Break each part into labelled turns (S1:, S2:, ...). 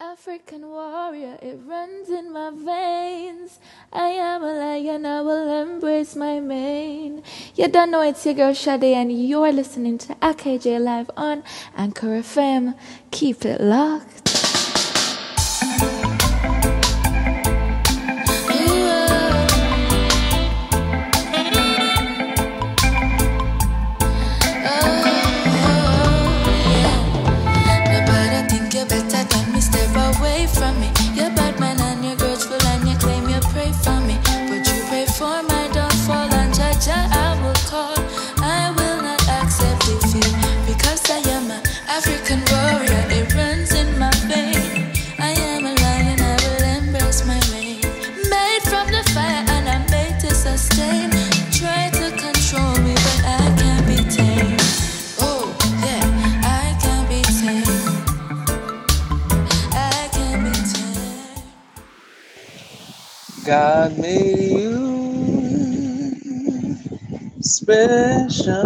S1: African warrior, it runs in my veins. I am a lion, I will embrace my mane. You don't know it's your girl Sade, and you're listening to AKJ Live on Anchor FM. Keep it locked.
S2: Special.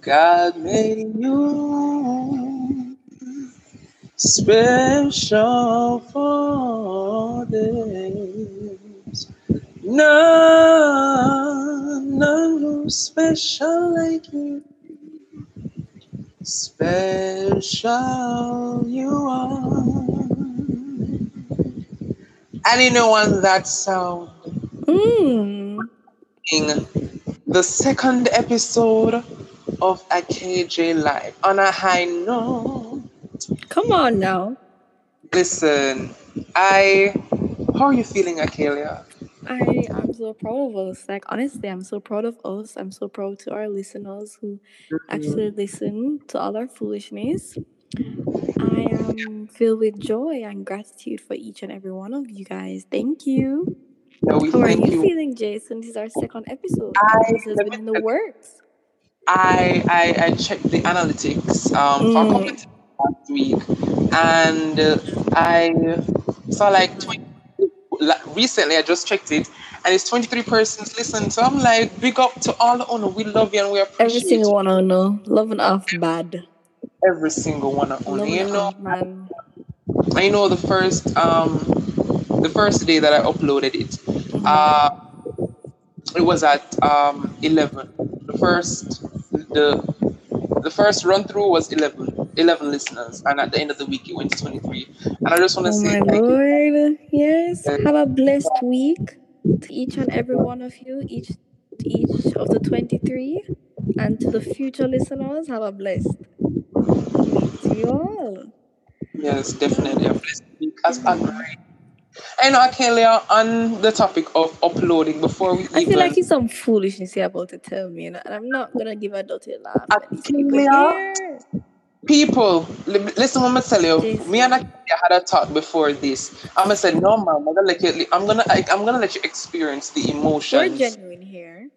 S2: God made you special for this. None, none who's special like you. Special you are. And you know on that sound,
S3: Mm.
S2: in the second episode of AKJ Live on a high note.
S3: Come on now.
S2: Listen, I how are you feeling, Akelia?
S3: I am so proud of us. Like honestly, I'm so proud of us. I'm so proud to our listeners who actually listen to all our foolishness. I am filled with joy and gratitude for each and every one of you guys. Thank you.
S2: Yeah, we
S3: How are you
S2: you.
S3: feeling, Jason? This is our second episode.
S2: I-
S3: This has been in the works.
S2: I I, I checked the analytics um, for a couple
S3: Mm.
S2: of times last week, and uh, I saw like 20, la- recently. I just checked it, and it's 23 persons listen. So I'm like, big up to all the owner. We love you and we appreciate Every
S3: single
S2: you.
S3: one know. Loving off bad.
S2: every single one of owner. You know,
S3: off man.
S2: I know the first um the first day that I uploaded it, uh, it was at um 11. The first the the first run through was 11, 11 listeners, and at the end of the week it went to 23. And I just want to
S3: Oh
S2: say
S3: my
S2: thank you.
S3: lord. Yes. Have a blessed week to each and every one of you, each to each of the 23. And to the future listeners, have a blessed week to you all.
S2: Yes, definitely a blessed week as agreed. And Akelia, on the topic of uploading, before we
S3: I
S2: even
S3: feel like it's some foolishness you're about to tell me, and I'm not gonna give a dirty laugh. These people
S2: Akelia,
S3: hear.
S2: People, li- listen, I'm gonna tell you. Me and Akia had a talk before this. I'm gonna say, no, man. I'm gonna let you. I'm gonna. I, I'm gonna let you experience the emotions.
S3: We're genuine here.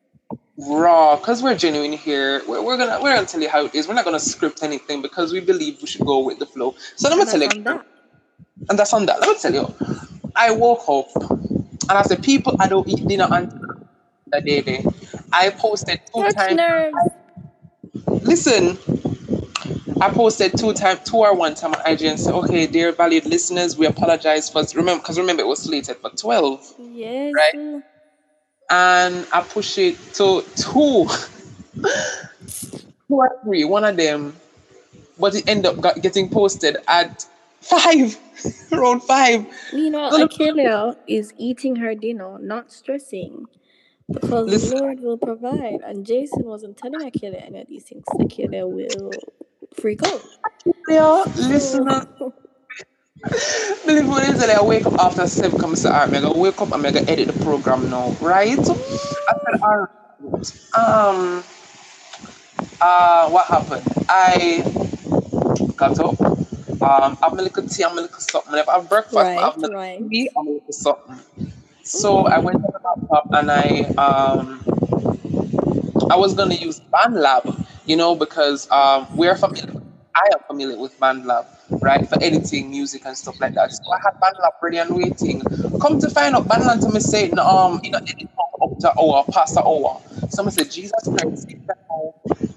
S2: raw, cause we're genuine here. We're, we're gonna. We're gonna tell you how it is. We're not gonna script anything because we believe we should go with the flow. So let me tell you, and that's on that. Let me tell you. I woke up, and I said, people, I don't eat dinner until the day. I posted two
S3: Touch
S2: times.
S3: nerves.
S2: Listen, I posted two time, two or one time on IG and said, "Okay, dear valued listeners, we apologize for remember because remember it was slated for twelve,
S3: Yes.
S2: Right. and I pushed it to two, two or three, one of them, but it ended up getting posted at five, around five.
S3: You know,
S2: No, no.
S3: Akelia is eating her dinner, not stressing, because
S2: Listen.
S3: the Lord will provide. And Jason wasn't telling Akelia any of these things. Akelia will freak out.
S2: Yeah, listen. Believe is that I wake up after seven comes to I'm gonna wake up, I'm gonna edit the program now, right? I said, all right. Um uh what happened? I got up, um, have my little tea, have my little something. If I have breakfast, I have my
S3: right,
S2: little
S3: right.
S2: tea, little something. So I went to the laptop and I um I was gonna use BandLab, you know, because um we're familiar I am familiar with BandLab, right, for editing music and stuff like that. So I had BandLab ready and waiting. Come to find out, BandLab to me say, no, um, you know, edit up to hour, past an hour. So I said, Jesus Christ,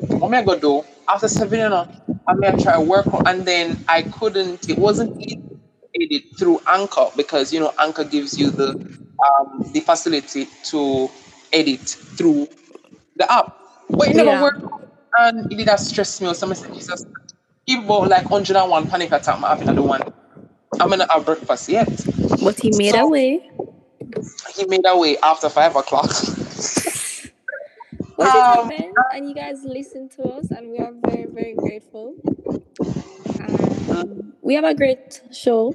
S2: what am I gonna do? After seven, you know, I mean, I try to work on, and then I couldn't. It wasn't easy to edit through Anchor because you know Anchor gives you the um, the facility to edit through the app, but it never
S3: Yeah.
S2: worked, and it did that stress me. Or said, Jesus, give about like 101 panic attack. I'm having another one. I'm gonna have breakfast yet.
S3: But he made
S2: So-
S3: a way.
S2: He made a way after five o'clock.
S3: What
S2: Um,
S3: happened? And you guys listen to us, and we are very, very grateful. Um, we have a great show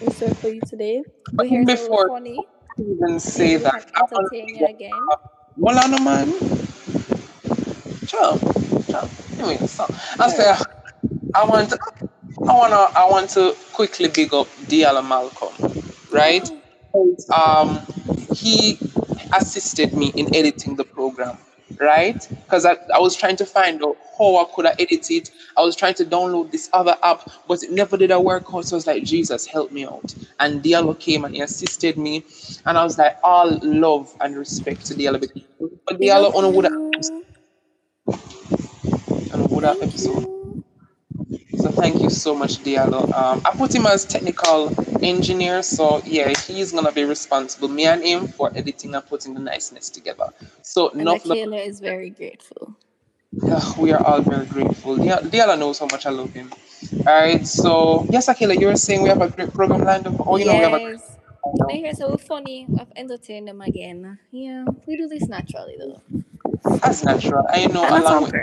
S3: in store for you today. We're here to
S2: Before-
S3: funny.
S2: even say that.
S3: entertain you again.
S2: Well, on man. Sure. Sure. Anyway, so I say I want to, I wanna I want to quickly big up Diallo Malcolm, right? Because, Um, he assisted me in editing the program, right? Because I, I was trying to find out how I could have edit it. I was trying to download this other app, but it never did a work out. So I was like, Jesus, help me out. And Diallo came and he assisted me. And I was like, all love and respect to Diallo. But Diallo on would
S3: you.
S2: on would
S3: Thank
S2: episode. So thank you so much, Diallo. Um, I put him as technical engineer, so yeah, he's gonna be responsible, me and him, for editing and putting the niceness together. So
S3: And
S2: enough.
S3: Akelia is very grateful.
S2: Ugh, we are all very grateful. Dia- Diallo knows how much I love him. All right, so yes, Akelia, you were saying we have a great program lined up. Oh, you know, we have a
S3: yes. They hear so funny. I've entertained them again. Yeah, we do this naturally though.
S2: that's natural. I know,
S3: And
S2: along with.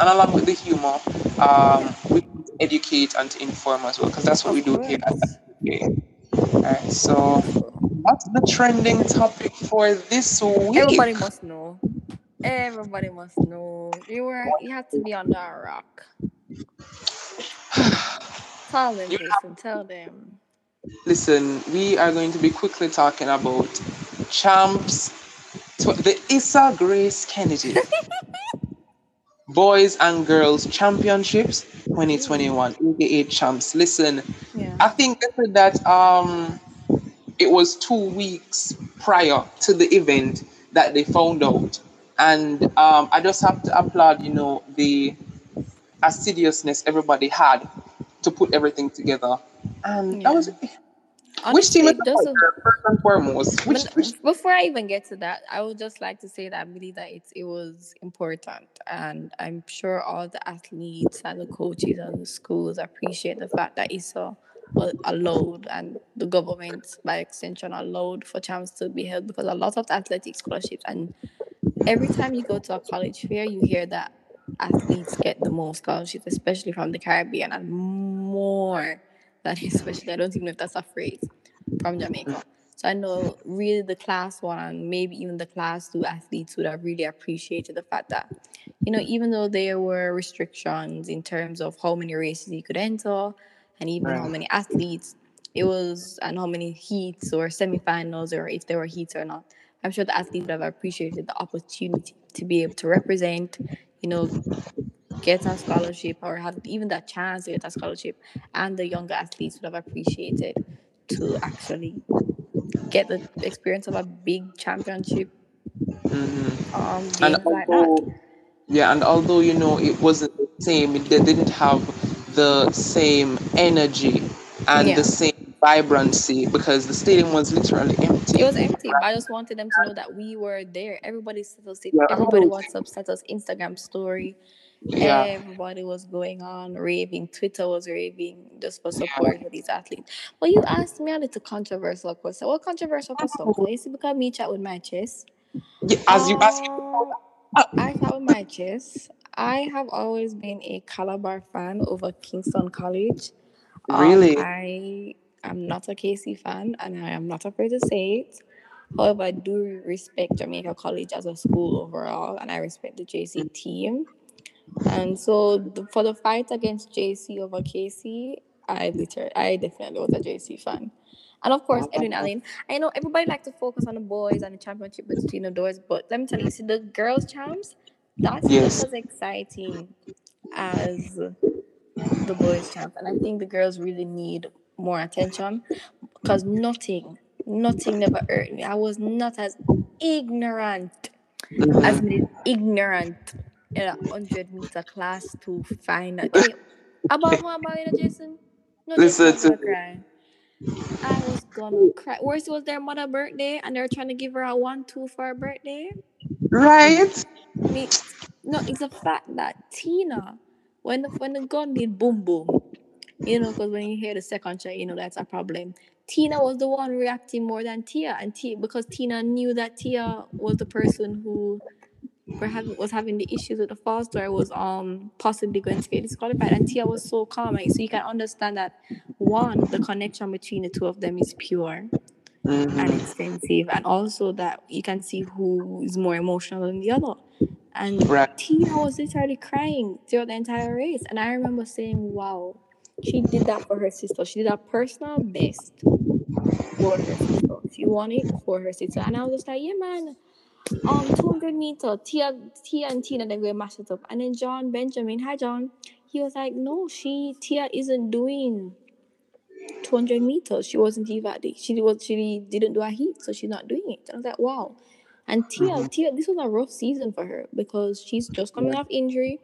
S2: And along with the humor, um, we educate and inform as well, because that's what we do here. At
S3: course.
S2: All right, so what's the trending topic for this week?
S3: Everybody must know. Everybody must know. You were you had to be under a rock. Tell them, Jason. Tell them.
S2: Listen, we are going to be quickly talking about champs, tw- the ISSA Grace Kennedy Boys and Girls Championships 2021, AKA champs. Listen,
S3: Yeah.
S2: I think they said that um, it was two weeks prior to the event that they found out, and um, I just have to applaud, you know, the assiduousness everybody had to put everything together, and that was. Which team
S3: Honestly,
S2: is
S3: it doesn't.
S2: fighter, first and foremost? Which, which
S3: before I even get to that, I would just like to say that I believe that it, it was important. And I'm sure all the athletes and the coaches and the schools appreciate the fact that ISO was allowed and the government, by extension, allowed for champs to be held because a lot of athletic scholarships. And every time you go to a college fair, you hear that athletes get the most scholarships, especially from the Caribbean, and more than especially, I don't even know if that's a phrase, from Jamaica. So I know really the class one and maybe even the class two athletes would have really appreciated the fact that, you know, even though there were restrictions in terms of how many races you could enter and even how many athletes it was and how many heats or semifinals or if there were heats or not. I'm sure the athletes would have appreciated the opportunity to be able to represent, you know, get a scholarship or have even that chance to get a scholarship and the younger athletes would have appreciated to actually get the experience of a big championship
S2: Mhm.
S3: um
S2: and
S3: like
S2: although, yeah, and although you know it wasn't the same, they didn't have the same energy and
S3: Yeah.
S2: the same vibrancy because the stadium was literally empty.
S3: It was empty, I just wanted them to know that we were there. Everybody status,
S2: Yeah.
S3: everybody WhatsApp status, Instagram story,
S2: yeah,
S3: everybody was going on raving. Twitter was raving just for support for these athletes. Well, you asked me a little controversial question. What controversial question? You see, because me chat with my chest.
S2: yeah as you asked,
S3: Um, I chat with my chest. I have always been a Calabar fan over Kingston College. Um,
S2: Really?
S3: I am not a KC fan, and I am not afraid to say it. However, I do respect Jamaica College as a school overall, and I respect the JC team. And so, the, for the fight against JC over KC, I literally, I definitely was a JC fan. And of course, Edwin Allen. I know everybody like to focus on the boys and the championship between the doors, but let me tell you, see the girls' champs, that's
S2: Yes.
S3: as exciting as the boys' champs. And I think the girls really need more attention because nothing, nothing never hurt me. I was not as ignorant as
S2: Mhm.
S3: ignorant in a hundred meter class to find. Hey, about what about it, Jason? No,
S2: Listen to
S3: cry. I was gonna cry. Worst was their mother birthday, and they were trying to give her a one two for her birthday.
S2: right.
S3: Me, no, it's a fact that Tina, when the when the gun did boom boom, you know, because when you hear the second shot, you know that's a problem. Tina was the one reacting more than Tia, and Tia because Tina knew that Tia was the person who were having, was having the issues with the false door was um possibly going to get disqualified, and Tia was so calm, like, so you can understand that one, the connection between the two of them is pure and
S2: Mhm.
S3: extensive, and also that you can see who is more emotional than the other. And
S2: Right.
S3: Tina was literally crying throughout the entire race. And I remember saying, wow, she did that for her sister. She did her personal best for her sister. She won it for her sister. And I was just like, yeah, man. Um, 200 meter, Tia, Tia and Tina, then we mash it up. And then John Benjamin, hi John, he was like, no, she, Tia isn't doing 200 meters. She wasn't even she was she didn't do a heat, so she's not doing it. And I was like, wow. And Tia,
S2: Mhm.
S3: Tia, this was a rough season for her because she's just coming off injury.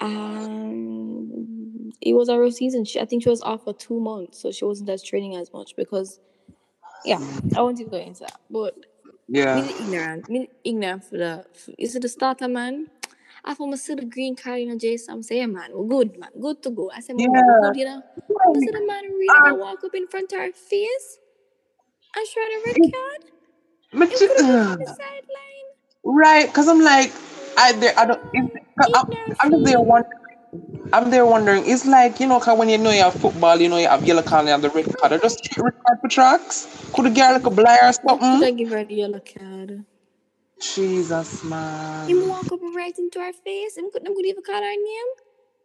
S3: Um, it was a rough season. She, I think she was off for two months, so she wasn't as training as much because, yeah, I won't even go into that. But
S2: Yeah.
S3: the ignorant, the ignorant for the, for, is it the starter man? I I see the green card, you know, Jason. I'm saying, man, we're good, man, good to go. I said, man,
S2: Yeah.
S3: good, you know. I see the man really
S2: Ah.
S3: walk up in front of her face and show the red card.
S2: But
S3: It
S2: you-
S3: could have been
S2: uh,
S3: the sideline.
S2: right, because I'm like, I there, I don't. I'm, just there wondering. I'm there wondering. It's like you know, 'cause when you know you have football, you know you have yellow card and you have the red card. I just red card for tracks. Could a girl like a blare or
S3: something? could I give her the yellow card?
S2: Jesus,
S3: Him
S2: man.
S3: walk up right into our face. Him could, them could even call her name.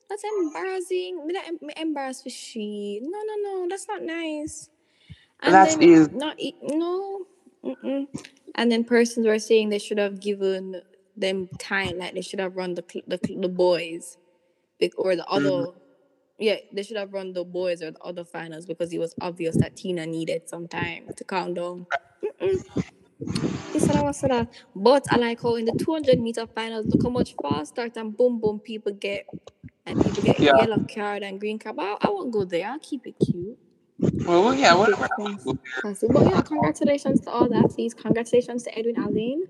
S3: That's embarrassing. Me not em- embarrassed for she. No, no, no. That's not nice. And
S2: That is
S3: not e- no. Mm-mm. And then persons were saying they should have given them time, like they should have run the the, the boys, or the
S2: mm,
S3: other. Yeah, they should have run the boys or the other finals because it was obvious that Tina needed some time to calm down. Mm-mm. He said I was said that. But I like how in the 200 meter finals, look how much faster and boom boom people get. And people get
S2: yeah.
S3: yellow card and green card. But I, I won't go there. I'll keep it cute.
S2: Well, yeah.
S3: Keep
S2: We're,
S3: it
S2: we're
S3: classy. classy. But yeah, congratulations to all that. Please, congratulations to Edwin Allen,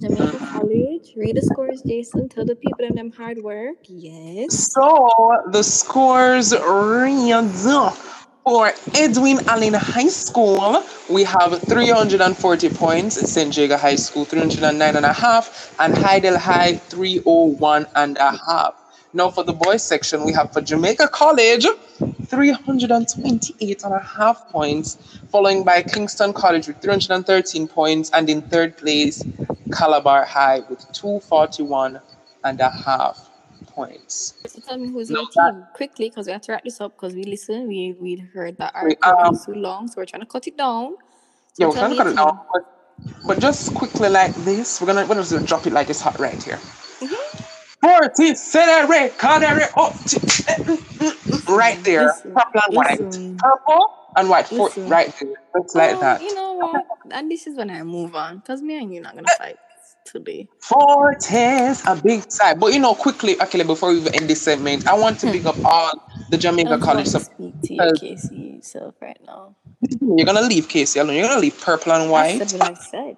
S3: Jamaica uh-huh. College. Read the scores, Jason. Tell the people them, them hard work. Yes.
S2: So the scores read for Edwin Allen High School. We have 340 points. St. Jago High School 309 and a half, and Hydel High 301 and a half. Now for the boys section, we have for Jamaica College 328 and a half points, following by Kingston College with 313 points, and in third place, Calabar High with 241 and a half points.
S3: So tell me who's
S2: Now
S3: your
S2: that
S3: team quickly because we have to wrap this up because we listen. We we heard that our
S2: um
S3: is too long, so we're trying to cut it down.
S2: yeah we're trying to cut it down, but, but just quickly like this, we're gonna we're gonna drop it like it's hot right here.
S3: Hmm
S2: Forty, celebrate, celebrate, oh, right there,
S3: listen,
S2: purple and white,
S3: listen,
S2: purple and white, for, right there, just like that.
S3: you know what? And this is when I move on because me and you're not gonna fight today.
S2: Fortis, a big side. But you know, quickly, actually, before we even end this segment, I want to
S3: Hmm.
S2: big up all the Jamaica
S3: don't
S2: College
S3: to speak to you, KC, yourself right now.
S2: You're gonna leave KC alone. You're gonna leave purple and white.
S3: said what I said.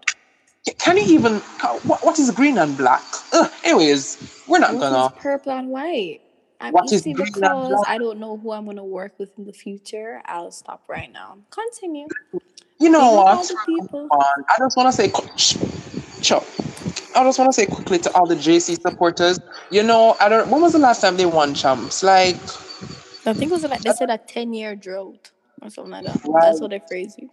S2: Can you even? What, what is green and black? Ugh, anyways, we're not
S3: What
S2: gonna.
S3: is purple and white? I'm
S2: What is green and
S3: because
S2: black?
S3: I don't know who I'm gonna work with in the future. I'll stop right now. Continue.
S2: You know what? I just want to say, chop. I just want to say quickly to all the JC supporters. You know, I don't. When was the last time they won champs? Like,
S3: I think it was like they said a ten year drought or something like that.
S2: right?
S3: That's what they phrase it.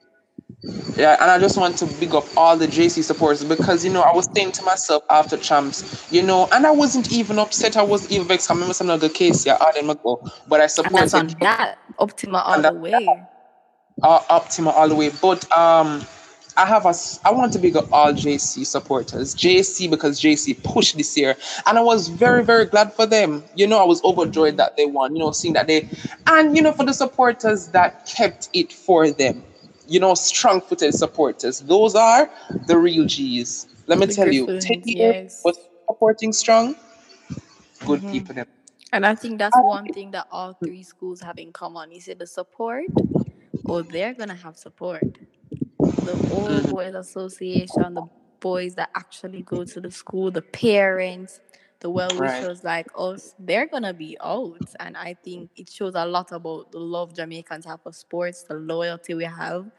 S2: Yeah, and I just want to big up all the JC supporters because you know I was saying to myself after champs, you know, and I wasn't even upset. I wasn't even vexed. I remember some other case, yeah, Arden Mago, but I
S3: And that's
S2: supported
S3: that Optima all the
S2: that
S3: way.
S2: uh, Optima all the way. But um, I have a, I want to big up all JC supporters. JC because JC pushed this year, and I was very very glad for them. You know, I was overjoyed that they won. You know, seeing that they, and you know, for the supporters that kept it for them. You know, strong-footed supporters. Those are the real G's. Let me
S3: The
S2: tell you,
S3: Griffins,
S2: ten years
S3: yes.
S2: was
S4: supporting strong, good
S3: Mhm.
S4: people.
S3: And I think that's one thing that all three schools have in common. Is it the support, or they're gonna have support. The All
S4: Mhm.
S3: Boys Association, the boys that actually go to the school, the parents, the well
S4: Right.
S3: wishers like us, they're gonna be out. And I think it shows a lot about the love Jamaicans have for sports, the loyalty we have,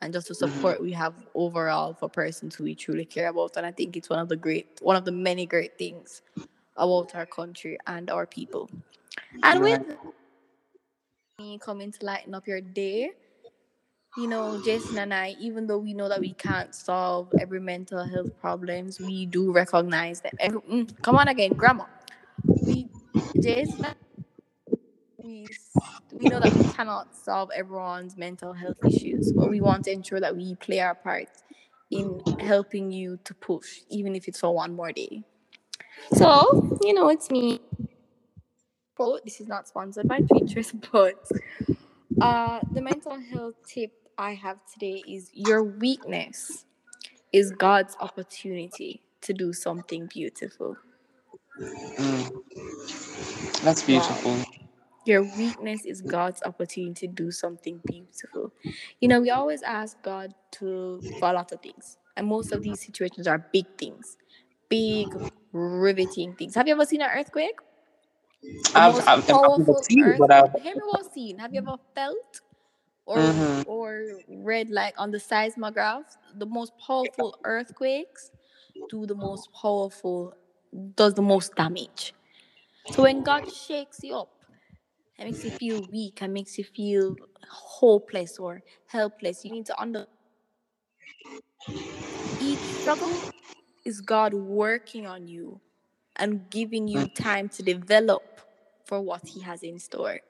S3: and just the
S4: Mhm.
S3: support we have overall for persons who we truly care about. And I think it's one of the great, one of the many great things about our country and our people. And with me coming to lighten up your day, you know, Jason and I, even though we know that we can't solve every mental health problems, we do recognize that every mm, come on again, grandma. We Jason we we know that we cannot solve everyone's mental health issues, but we want to ensure that we play our part in helping you to push, even if it's for one more day. So, you know, it's me. Quote, this is not sponsored by Pinterest, but uh, the mental health tip I have today is your weakness is God's opportunity to do something beautiful.
S4: Mm. That's beautiful.
S3: Your weakness is God's opportunity to do something beautiful. You know, we always ask God to for a lot of things, and most of these situations are big things, big riveting things. Have you ever seen an earthquake? The
S4: I've, I've, I've
S3: powerful
S4: seen but I've.
S3: Have you ever seen? Have you ever felt or
S4: Mhm.
S3: or read like on the seismographs? The most powerful earthquakes do the most powerful does the most damage. So when God shakes you up it makes you feel weak and makes you feel hopeless or helpless, you need to understand each struggle is God working on you and giving you time to develop for what He has in store.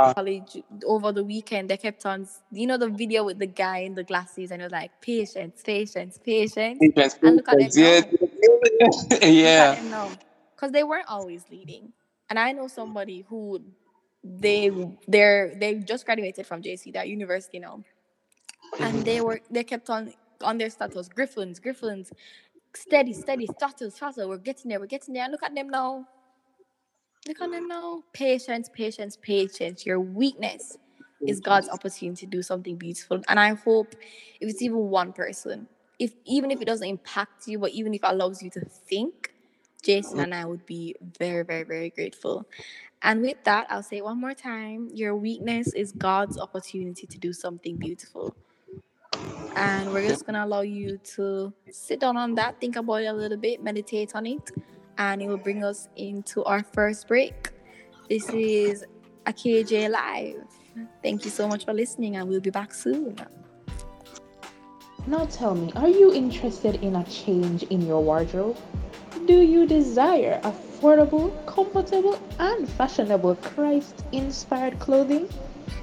S4: Uh,
S3: College over the weekend, they kept on, you know, the video with the guy in the glasses, and it was like patience, patience, patience.
S4: Patience,
S3: And look at them
S4: patience,
S3: now.
S4: Yeah.
S3: because they weren't always leading. And I know somebody who they they're they just graduated from JC, they're at university now, and they were they kept on on their status Griffins, Griffins, steady, steady, status, status. We're getting there, we're getting there. And look at them now. Them now. Patience, patience, patience. Your weakness is God's opportunity to do something beautiful. And I hope if it's even one person, if even if it doesn't impact you, but even if it allows you to think, Jason and I would be very, very, very grateful. And with that, I'll say it one more time. Your weakness is God's opportunity to do something beautiful. And we're just gonna allow you to sit down on that, think about it a little bit, meditate on it, and it will bring us into our first break. This is AKJ Live. Thank you so much for listening, and we'll be back soon.
S5: Now tell me, are you interested in a change in your wardrobe? Do you desire affordable, comfortable, and fashionable Christ inspired clothing?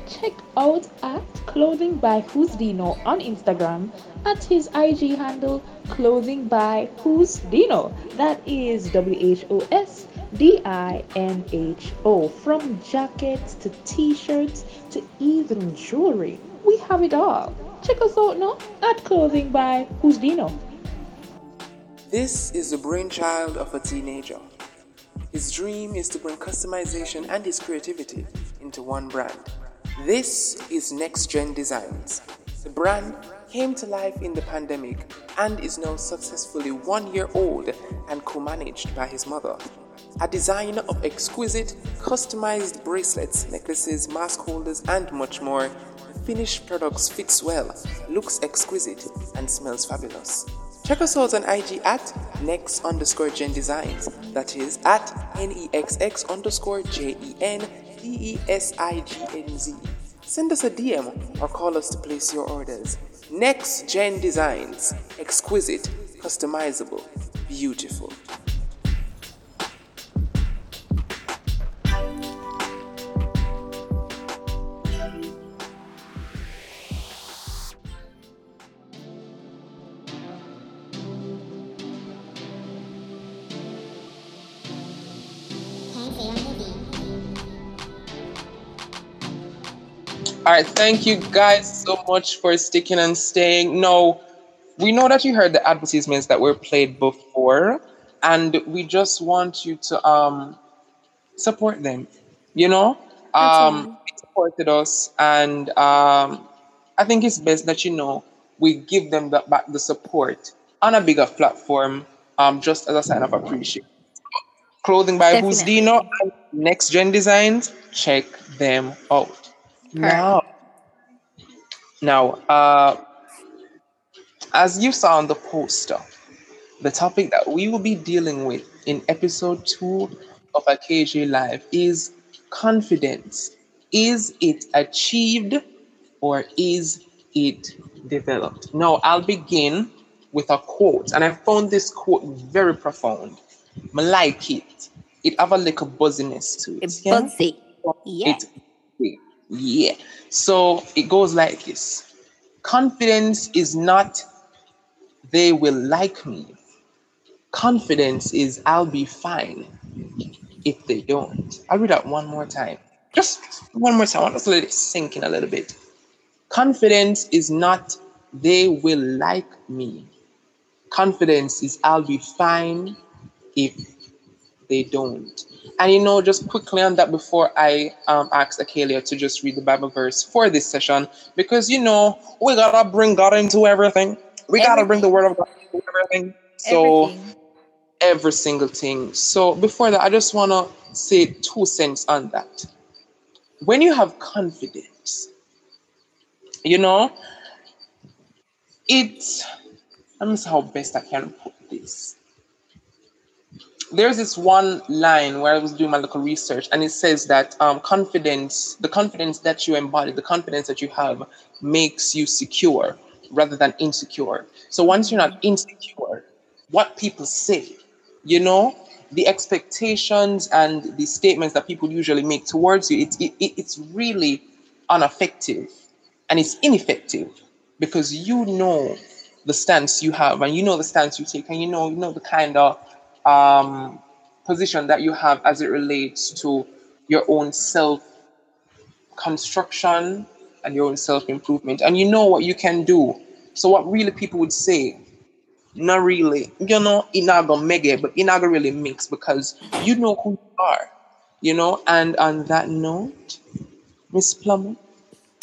S5: Check out at Clothing by Who's Dino on Instagram at his IG handle Clothing by Who's Dino. That is W H O S D I N H O. From jackets to t shirts to even jewelry, we have it all. Check us out now at Clothing by Who's Dino.
S2: This is the brainchild of a teenager. His dream is to bring customization and his creativity into one brand. This is Next Gen Designs. The brand came to life in the pandemic and is now successfully one year old and co managed by his mother. A designer of exquisite, customized bracelets, necklaces, mask holders, and much more, the finished products fits well, looks exquisite, and smells fabulous. Check us out on IG at next underscore gen designs. That is at N-E-X-X underscore J-E-N-D-E-S-I-G-N-Z. Send us a DM or call us to place your orders. Next Gen Designs. Exquisite, customizable, beautiful.
S4: All right, thank you guys so much for sticking and staying. No, we know that you heard the advertisements that were played before,
S2: and we just want you to um support them. You know, um, they supported us, and um, I think it's best that you know we give them that back the support on a bigger platform, um, just as a sign of appreciation. Clothing by Who's
S3: Definitely.
S2: Dino and Next Gen Designs, check them out. Now, now, uh, as you saw on the poster, the topic that we will be dealing with in episode two of AKJ Live is confidence. Is it achieved or is it developed? Now, I'll begin with a quote, and I found this quote very profound. I like it. It have a little buzziness to it.
S3: It's
S2: yeah?
S3: buzzy. Yeah.
S2: It, yeah. So it goes like this Confidence is not they will like me. Confidence is I'll be fine if they don't. I'll read that one more time. Just one more time. I want us let it sink in a little bit. Confidence is not they will like me. Confidence is I'll be fine if they don't. And you know, just quickly on that before I um, ask Akelia to just read the Bible verse for this session, because you know, we gotta bring God into everything. We gotta bring the word of God into everything. So
S3: Everything.
S2: every single thing. So before that, I just wanna say two cents on that. When you have confidence, you know, it's let me see how best I can put this there's this one line where I was doing my little research, and it says that um, confidence, the confidence that you embody, the confidence that you have, makes you secure rather than insecure. So once you're not insecure, what people say, you know, the expectations and the statements that people usually make towards you, it, it- it's really ineffective and it's ineffective because you know the stance you have and you know the stance you take and you know you know the kind of um, position that you have as it relates to your own self construction and your own self improvement and you know what you can do. So what really people would say not really you know it not gonna make it but it not gonna really mix because you know who you are you know? And on that note miss plummer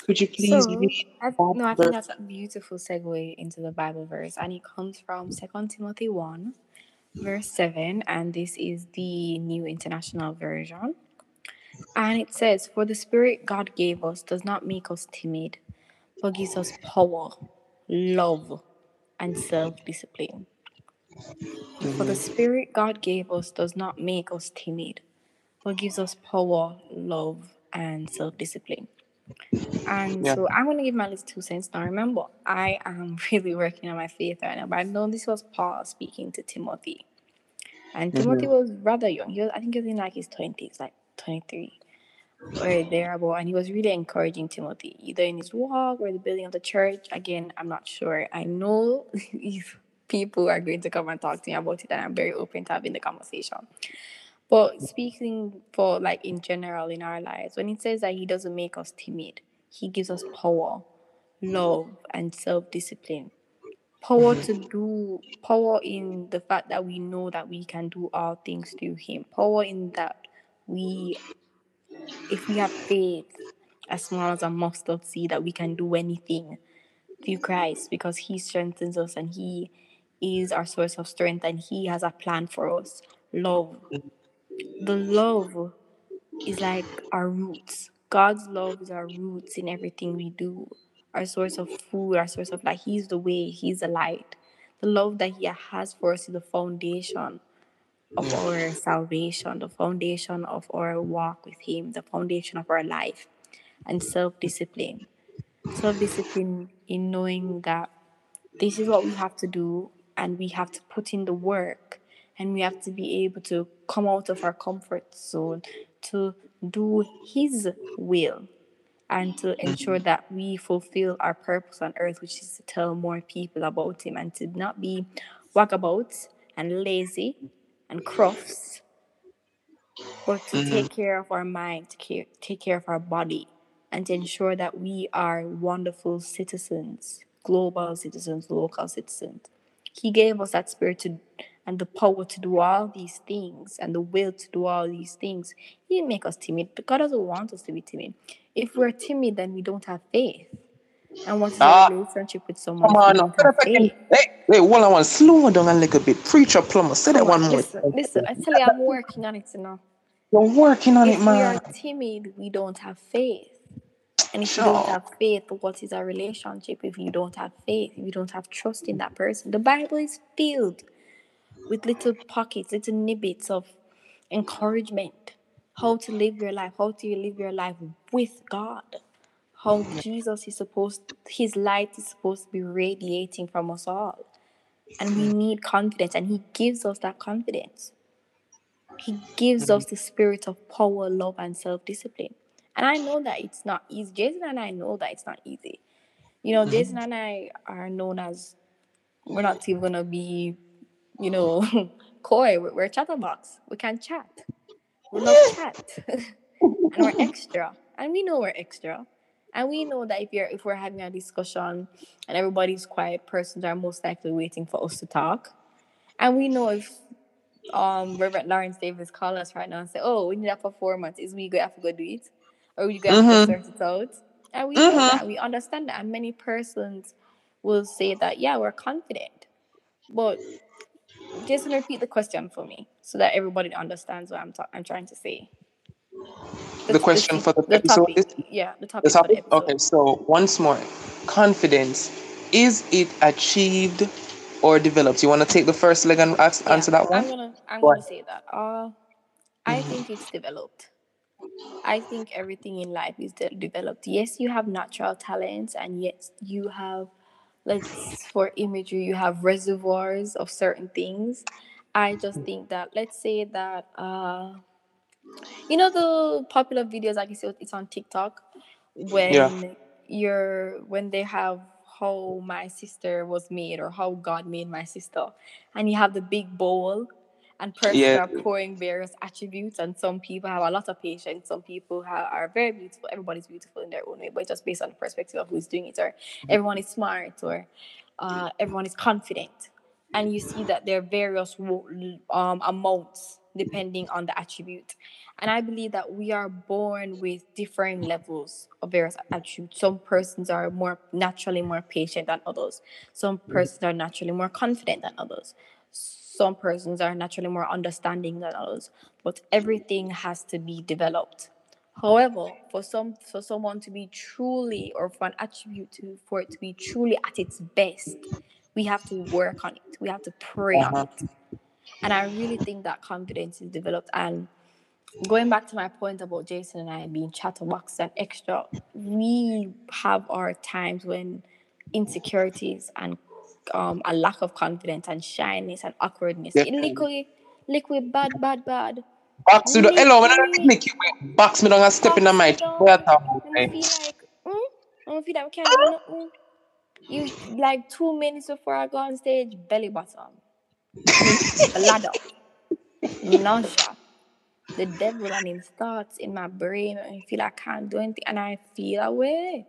S2: could you please
S3: So,
S2: read
S3: I, no, I think that's a beautiful segue into the Bible verse, and it comes from Second Timothy 1, verse 7, and this is the New International Version. And it says, For the Spirit God gave us does not make us timid, but gives us power, love, and self discipline. For the Spirit God gave us does not make us timid, but gives us power, love, and self discipline. And
S2: Yeah.
S3: so I'm going to give my little two cents. Now, remember, I am really working on my faith right now, but I know this was Paul speaking to Timothy. And mm-hmm. Timothy was rather young. He was, I think he was in like his 20s, like 23 or thereabout. And he was really encouraging Timothy, either in his walk or the building of the church. Again, I'm not sure. I know if people are going to come and talk to me about it, and I'm very open to having the conversation. But speaking for like in general in our lives, when it says that he doesn't make us timid, he gives us power, love, and self discipline. Power to do power in the fact that we know that we can do all things through him. Power in that we if we have faith as small as a mustard seed that we can do anything through Christ because he strengthens us and he is our source of strength and he has a plan for us. Love. Mm. The love is like our roots. God's love is our roots in everything we do. Our source of food, our source of life. He's the way, He's the light. The love that He has for us is the foundation of our salvation, the foundation of our walk with Him, the foundation of our life, and self discipline. Self discipline in knowing that this is what we have to do and we have to put in the work and we have to be able to come out of our comfort zone to do his will and to ensure that we fulfill our purpose on earth which is to tell more people about him and to not be walkabouts and lazy and crofts but to mm-hmm. take care of our mind to care, take care of our body and to ensure that we are wonderful citizens global citizens local citizens. He gave us that spirit to and the power to do all these things and the will to do all these things. He didn't make us timid. but God doesn't want us to be timid. If we're timid, then we don't have faith. And what is
S2: Ah.
S3: a relationship with someone
S2: Come on,
S3: don't?
S2: Hey, wait, hold on one. Slow down a little bit. Preacher Plummer. Say that one more.
S3: listen, listen. I tell you, I'm working on it now.
S2: You're working on
S3: If
S2: it,
S3: we
S2: man.
S3: are timid, we don't have faith. And if
S2: Sure.
S3: you don't have faith, what is a relationship if you don't have faith? If you don't have trust in that person? The Bible is filled with little pockets, little nibbits of encouragement. How to live your life, how to live your life with God. How Jesus is supposed his light is supposed to be radiating from us all. And we need confidence, and he gives us that confidence. He gives us the spirit of power, love, and self discipline. And I know that it's not easy. Jason and I know that it's not easy. You know, Jason and I are known as we're not even gonna be, you know, coy. We're, we're chatterbox. We can chat. We love chat, and we're extra. And we know we're extra. And we know that if you're if we're having a discussion and everybody's quiet, persons are most likely waiting for us to talk. And we know if um Reverend Lawrence Davis call us right now and say, "Oh, we need a performance. Is we gonna have to go do it, or we gonna have to
S2: Mhm.
S3: sort it out?" And we know
S2: Mhm.
S3: that we understand that, and many persons will say that, "Yeah, we're confident," but just repeat the question for me so that everybody understands what I'm ta- I'm trying to say.
S2: The question for the
S3: the
S2: episode
S3: topic,
S2: is-
S3: yeah, the
S2: The
S3: topic the
S2: topic?
S3: episode.
S2: Okay, so once more. Confidence. Is it achieved or developed? You want to take the first leg and ask,
S3: Yeah,
S2: answer that one?
S3: I'm gonna I'm
S2: Go
S3: gonna say that. Uh, I think it's developed. I think everything in life is de- developed. Yes, you have natural talents, and yes, you have, let's for imagery, you have reservoirs of certain things. I just think that let's say that uh, you know the popular videos like you see it's on TikTok when you're when they have how my sister was made or how God made my sister, and you have the big bowl, and persons
S2: Yeah.
S3: are pouring various attributes, and some people have a lot of patience, some people have, are very beautiful. Everybody's beautiful in their own way, but just based on the perspective of who's doing it, or everyone is smart, or uh, everyone is confident, and you see that there are various um, amounts depending on the attribute. And I believe that we are born with different levels of various attributes. Some persons are more naturally more patient than others. Some persons are naturally more confident than others. Some persons are naturally more understanding than others. But everything has to be developed. However, for some for someone to be truly or for an attribute to for it to be truly at its best, we have to work on it. We have to pray on
S2: Uh-huh.
S3: it. And I really think that confidence is developed. And going back to my point about Jason and I being chatterbox and extra, we have our times when insecurities and um, a lack of confidence and shyness and awkwardness.
S2: Definitely.
S3: liquid, liquid, bad, bad, bad.
S2: Box me down. Hello, when I
S3: Literally.
S2: make you. Box me down and step in the
S3: Box
S2: mic.
S3: me down.
S2: Where I talk about
S3: And I
S2: it.
S3: feel like, mm, I feel like I can't do nothing. You like two minutes before I go on stage, belly button, bladder, nausea. The devil and his thoughts in my brain, I feel like I can't do anything, and I feel away.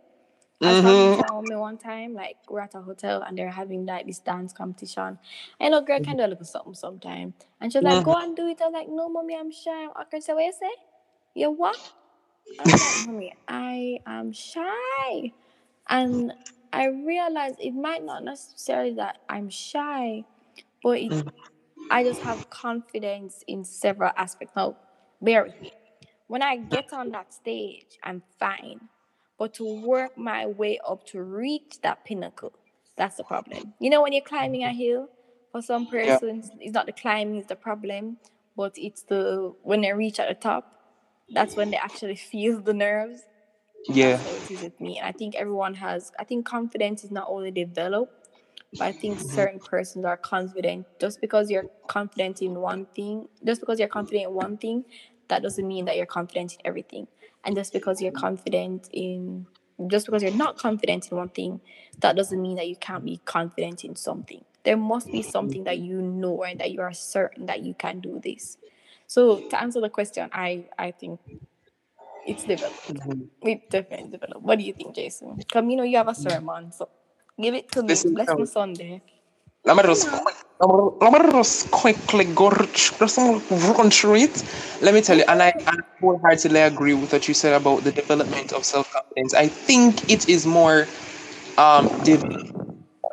S3: I was having
S2: Mhm.
S3: someone with me one time, like we're at a hotel and they're having like this dance competition. I know girl can do a little something sometime. And she was like, go and do it. I was like, no, mommy, I'm shy. I can say, what you say? You what? I was like, mommy, I am shy. And I realized it might not necessarily that I'm shy, but it,
S2: Mhm.
S3: I just have confidence in several aspects. Now, bear with me. When I get on that stage, I'm fine. But to work my way up to reach that pinnacle, that's the problem. You know, when you're climbing a hill, for some
S2: Yeah.
S3: persons, it's not the climbing is the problem, but it's the when they reach at the top, that's when they actually feel the nerves.
S2: Yeah.
S3: That's it is with me. I think everyone has, I think confidence is not only developed, but I think mm-hmm. certain persons are confident. Just because you're confident in one thing, just because you're confident in one thing, that doesn't mean that you're confident in everything. And just because you're confident in, just because you're not confident in one thing, that doesn't mean that you can't be confident in something. There must be something that you know and that you are certain that you can do this. So to answer the question, I I think it's developed.
S2: Mhm.
S3: It definitely developed. What do you think, Jason? Come, you know, you have a sermon, so give it to me. Bless my
S2: fellas.
S3: Sunday.
S2: Let me just quickly go just run through it. Let me tell you, and I, I wholeheartedly agree with what you said about the development of self confidence. I think it is more um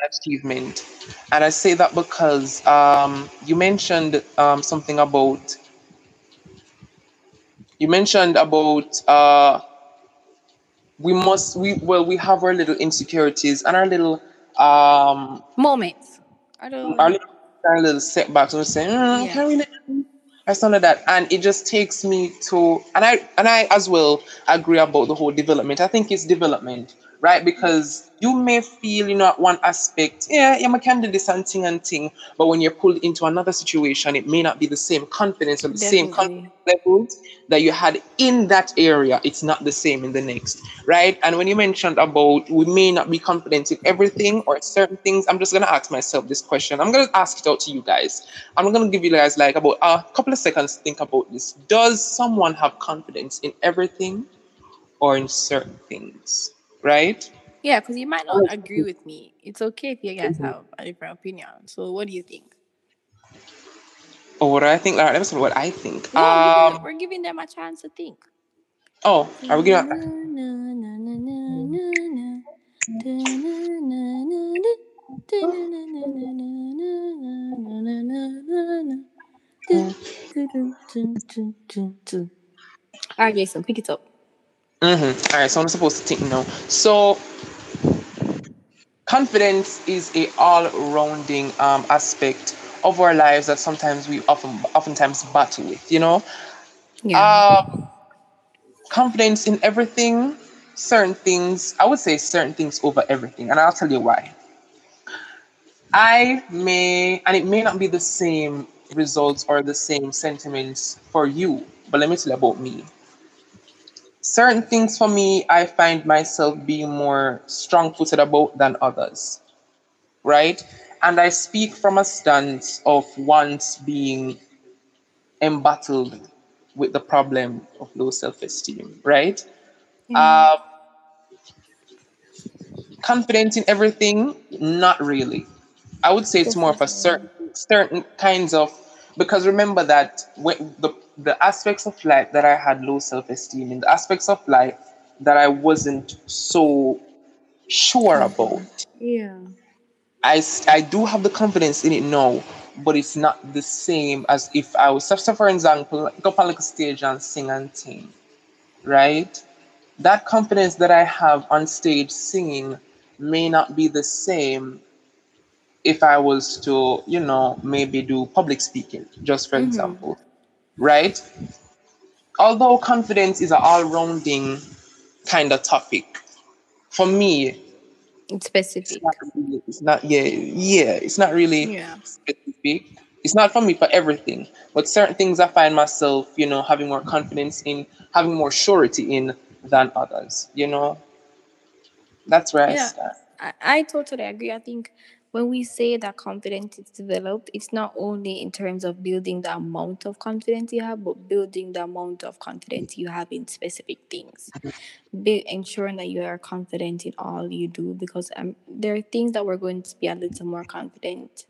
S2: achievement, and I say that because um you mentioned um something about you mentioned about uh we must we well we have our little insecurities and our little um
S3: Moments. I don't.
S2: our little, little setbacks. We're saying, mm,
S3: Yeah.
S2: we? I none of that, and it just takes me to, and I and I as well agree about the whole development. I think it's development, right? Because you may feel, you know, at one aspect, yeah, yeah, I can do this and thing and thing, but when you're pulled into another situation, it may not be the same confidence or the same confidence levels that you had in that area. It's not the same in the next, right? And when you mentioned about we may not be confident in everything or certain things, I'm just gonna ask myself this question. I'm gonna ask it out to you guys. I'm gonna give you guys like about a couple of seconds to think about this. Does someone have confidence in everything or in certain things? Right?
S3: Yeah, because you might not agree with me. It's okay if you guys have a different opinion. So, what do you think?
S2: Or what I think, like, let me see what I think.
S3: No,
S2: Um
S3: we're giving them a chance to think.
S2: oh, are we gonna
S3: All right, Jason, pick it up.
S2: Mm-hmm. All right, so I'm supposed to think now. So, confidence is a all-rounding um, aspect of our lives that sometimes we often, oftentimes battle with. You know, um, confidence in everything, certain things. I would say certain things over everything, and I'll tell you why. I may, and it may not be the same results or the same sentiments for you, but let me tell you about me certain things for me, I find myself being more strong footed about than others, right? And I speak from a stance of once being embattled with the problem of low self esteem, right? Um, confidence in everything, not really. I would say it's more of a certain certain kinds of because remember that when the the aspects of life that I had low self esteem in, the aspects of life that I wasn't so sure mm-hmm. about.
S3: Yeah.
S2: I, I do have the confidence in it now, but it's not the same as if I was, for example, go on stage and sing and sing, right? That confidence that I have on stage singing may not be the same if I was to, you know, maybe do public speaking, just for mm-hmm. example, right? Although confidence is an all rounding kind of topic, for me,
S3: It's specific.
S2: it's not really, it's not yeah yeah it's not really
S3: Yeah.
S2: specific it's not for me for everything but certain things i find myself you know having more confidence in having more surety in than others you know that's where i
S3: Yeah.
S2: stand
S3: I, I totally agree. I think when we say that confidence is developed, it's not only in terms of building the amount of confidence you have, but building the amount of confidence you have in specific things. Be ensuring that you are confident in all you do, because um, there are things that we're going to be a little more confident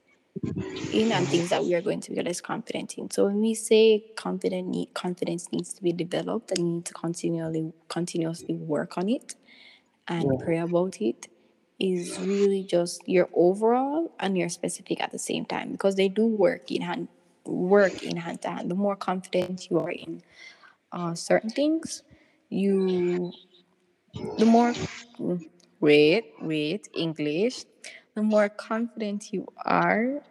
S3: in, and things that we are going to be less confident in. So when we say confident, need, confidence needs to be developed, and you need to continually, continuously work on it and pray about it is really just your overall and your specific at the same time because they do work in hand work in hand to hand. The more confident you are in uh, certain things you the more wait wait english. The more confident you are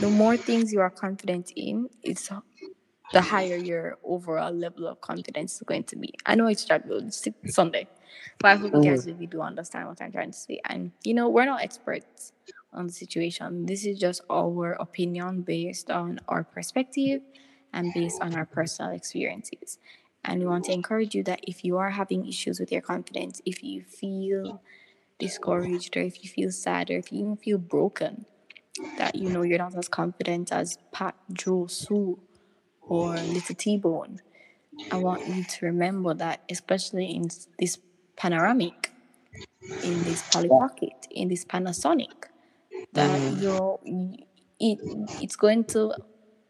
S3: the more things you are confident in it's the higher your overall level of confidence is going to be. I know it's start with S- Sunday, but I hope you guys mm-hmm. really do understand what I'm trying to say. And you know, we're not experts on the situation. This is just our opinion based on our perspective and based on our personal experiences. And we want to encourage you that if you are having issues with your confidence, if you feel discouraged, or if you feel sad, or if you even feel broken, that you know you're not as confident as Pat, Joe, Sue, or Little T Bone. I want you to remember that, especially in this panoramic, in this Polly Pocket, in this Panasonic, that
S2: Mhm.
S3: you know y- it it's going to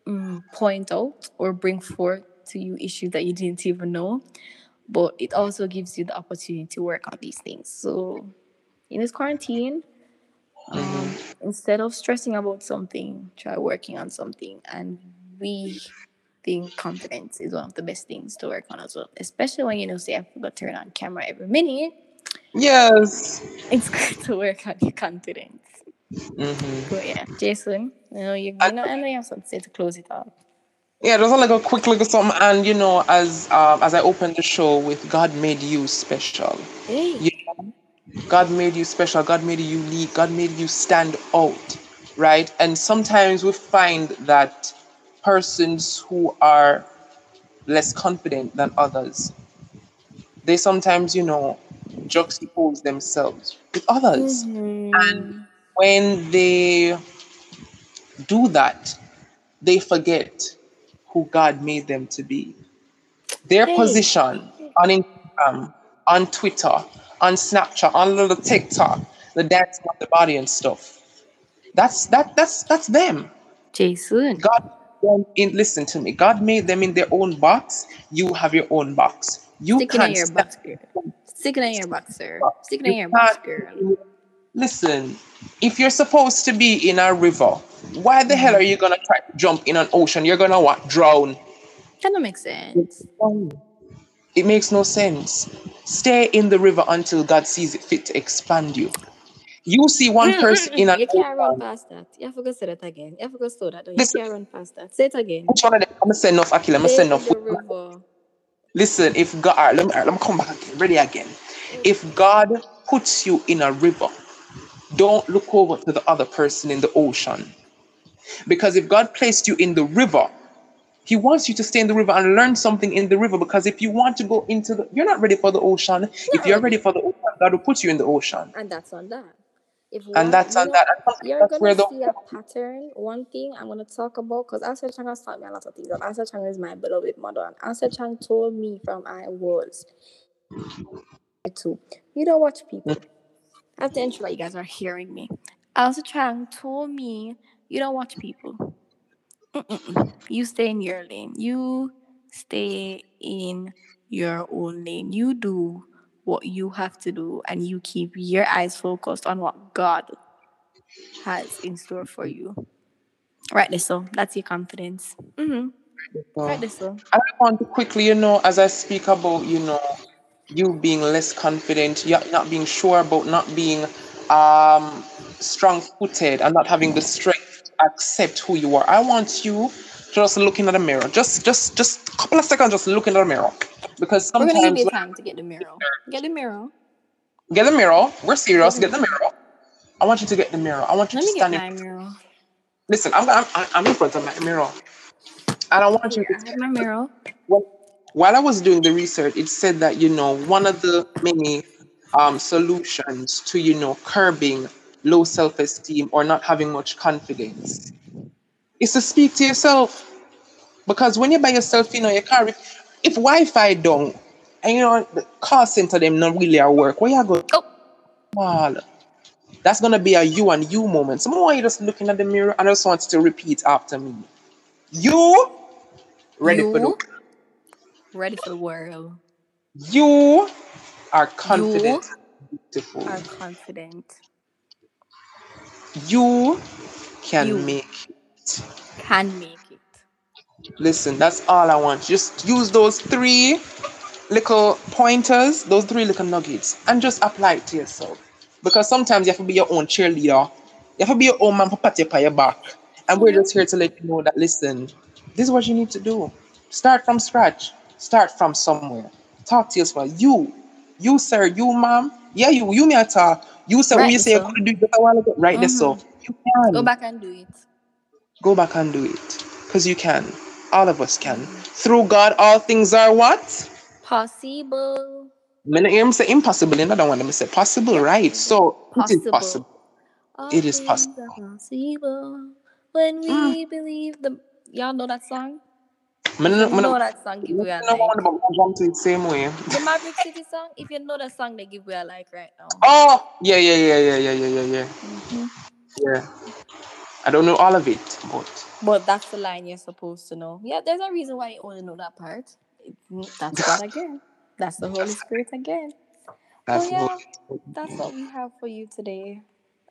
S3: um, point out or bring forth to you issues that you didn't even know but it also gives you the opportunity to work on these things so in this quarantine um, instead of stressing about something try working on something and we think confidence is one of the best things to work on as well especially when you know say i forgot to turn on camera every minute
S2: Yes.
S3: it's good to work on your confidence
S2: hmm
S3: But yeah, Jason, you know, you,
S2: I-
S3: you know, I know you have something to say to close it off.
S2: Yeah, just like a quick look at something, and you know, as um, as I opened the show with "God made you special,"
S3: Hey,
S2: you know, God made you special. God made you unique. God made you stand out, right? And sometimes we find that persons who are less confident than others, they sometimes, you know, juxtapose themselves with others.
S3: Mhm.
S2: When they do that, they forget who God made them to be. Their
S3: Hey.
S2: position on Instagram, on Twitter, on Snapchat, on little TikTok, the dance of the body and stuff. That's that that's that's them.
S3: Jason.
S2: God them in listen to me. God made them in their own box. You have your own box. You
S3: Stick it in
S2: can't
S3: your box, girl. Stick it in your box, sir. Stick it in your box, girl.
S2: Listen, if you're supposed to be in a river, why the hell are mm-hmm. you gonna try to jump in an ocean? You're gonna what? Drown.
S3: That don't make sense.
S2: It makes no sense. Stay in the river until God sees it fit to expand you. You see one mm, mm, person in mm. an
S3: You can't run past that. You have to go say that again. You have to go slow that. You
S2: Listen.
S3: can't run past that. Say it again.
S2: Which one of them? I'm gonna say enough, Akil. I'm gonna say enough.
S3: river.
S2: Listen, if God, all right, let me, all right, let me come back again, ready again. If God puts you in a river, don't look over to the other person in the ocean. Because if God placed you in the river, He wants you to stay in the river and learn something in the river. Because if you want to go into the, you're not ready for the ocean. if you're ready. for the ocean, God will put you in the ocean.
S3: And that's on that. If one,
S2: And that's on that. And
S3: You're
S2: that's
S3: gonna
S2: where the
S3: a pattern. One thing I'm gonna talk about because Asa Chang has taught me a lot of things. And Asa Chang is my beloved mother. And Asa Chang told me from I was two. You don't watch people. I have to ensure that you guys are hearing me. Asa Chang told me you don't watch people. Mm-mm-mm. You stay in your lane. You stay in your own lane. You do what you have to do and you keep your eyes focused on what God has in store for you. Right there, so that's your confidence. Mm-hmm. Right there, so.
S2: I want to quickly, you know, as I speak about, you know, you being less confident, not being sure about not being um, strong footed and not having the strength to accept who you are. I want you to just looking at the mirror. Just just just a couple of seconds just looking at the mirror. Because
S3: We're gonna give you time to get the mirror. Get the mirror.
S2: get the mirror, we're serious, get the mirror. I want you to get the mirror. I want you
S3: Let
S2: to
S3: me get
S2: stand
S3: my
S2: in
S3: mirror.
S2: listen, I'm, I'm I'm in front of my mirror. And I want you
S3: Here,
S2: to
S3: have my mirror.
S2: Well, while I was doing the research, it said that you know one of the many um, solutions to you know curbing low self-esteem or not having much confidence is to speak to yourself. Because when you're by yourself, you know you can't. If Wi-Fi don't, and you know the call center them not really at work, where you go?
S3: Oh.
S2: Well, that's gonna be a you and you moment. So more you just looking at the mirror, and I just want to repeat after me. You ready for the
S3: You ready for the world.
S2: You are confident, beautiful.
S3: Are confident.
S2: You can
S3: You.
S2: make. It.
S3: Can make.
S2: Listen, that's all I want. Just use those three little pointers, those three little nuggets, and just apply it to yourself. Because sometimes you have to be your own cheerleader. You have to be your own man for pat you your back. And we're just here to let you know that listen, this is what you need to do. Start from scratch. Start from somewhere. Talk to yourself. You, you sir, you ma'am. Yeah, you, you a talk. You sir, who
S3: Right,
S2: you say you
S3: so.
S2: could do it a while ago. Right there, so mm-hmm. you can
S3: Go back and do it.
S2: go back and do it because you can all of us can through god all things are what
S3: Possible.
S2: not hear him say impossible another one let me say possible right so it is
S3: Possible.
S2: possible
S3: All
S2: It is possible.
S3: possible when we believe the. Y'all know that song?
S2: not-
S3: you
S2: me
S3: know that song, give
S2: me
S3: a like.
S2: want about jump to it same way
S3: The Maverick City song. If you know that song, they give me a like right now.
S2: oh yeah yeah yeah yeah yeah yeah yeah yeah
S3: Mhm.
S2: Yeah. I don't know all of it, but
S3: But that's the line you're supposed to know. Yeah, there's a reason why you only know that part. That's God again. That's the Holy Spirit again.
S2: that's
S3: oh yeah,
S2: what.
S3: that's what we have for you today.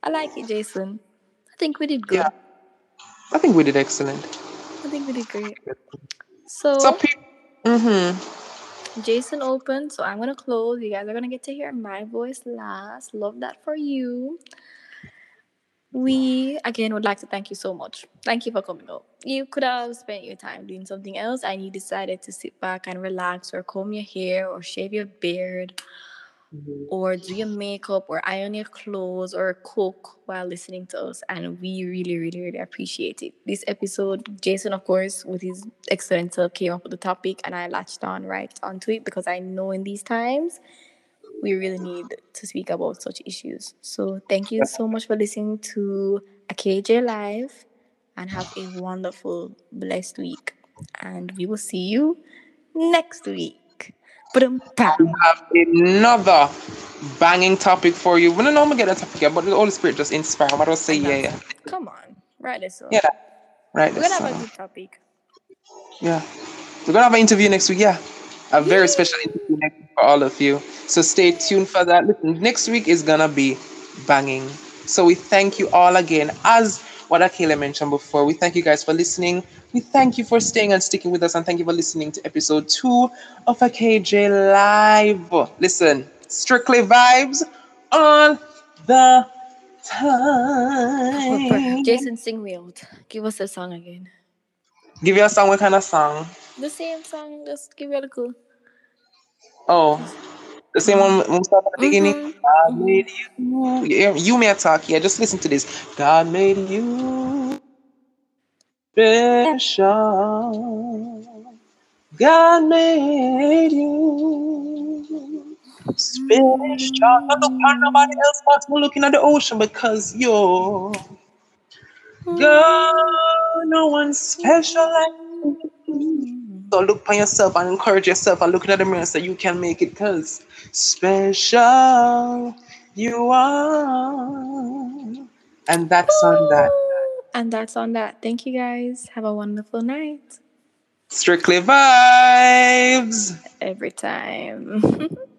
S3: I like it, Jason. I think we did good.
S2: Yeah. I think we did excellent.
S3: I think we did great. So,
S2: So, people. Mm-hmm.
S3: Jason opened, so I'm gonna close. You guys are gonna get to hear my voice last. Love that for you. We again would like to thank you so much. Thank you for coming out. You could have spent your time doing something else, and you decided to sit back and relax, or comb your hair, or shave your beard, mm-hmm. or do your makeup, or iron your clothes, or cook while listening to us. And we really, really, really appreciate it. This episode, Jason, of course, with his excellent self, came up with the topic, and I latched on right onto it because I know in these times we really need to speak about such issues. So thank you so much for listening to AKJ Live and have a wonderful, blessed week. And we will see you next week.
S2: We have another banging topic for you. We don't normally get a topic here, but the Holy Spirit just inspired. I don't say, yeah, yeah.
S3: Come on, write this up.
S2: Yeah. Right.
S3: We're gonna have a good topic.
S2: Yeah. We're gonna have an interview next week, yeah. A very special interview next week for all of you. So stay tuned for that. Listen, next week is gonna be banging. So we thank you all again. As what Akelia mentioned before, we thank you guys for listening. We thank you for staying and sticking with us, and thank you for listening to episode two of AKJ Live. Listen, strictly vibes all the time.
S3: Jason, sing me out. Give us a song again.
S2: Give you a song, what kind of song?
S3: The same song, just give it a cool.
S2: Oh, the same one when we start at the beginning.
S3: Mhm.
S2: God made you. You, you may talk here. Just listen to this. God made you special. God made you special. Not look at nobody else but looking at the ocean because you're God. No one special like you. So look on yourself and encourage yourself and look at the mirror and say you can make it because special you are. And that's on that.
S3: And that's on that. Thank you guys. Have a wonderful night.
S2: Strictly vibes.
S3: Every time.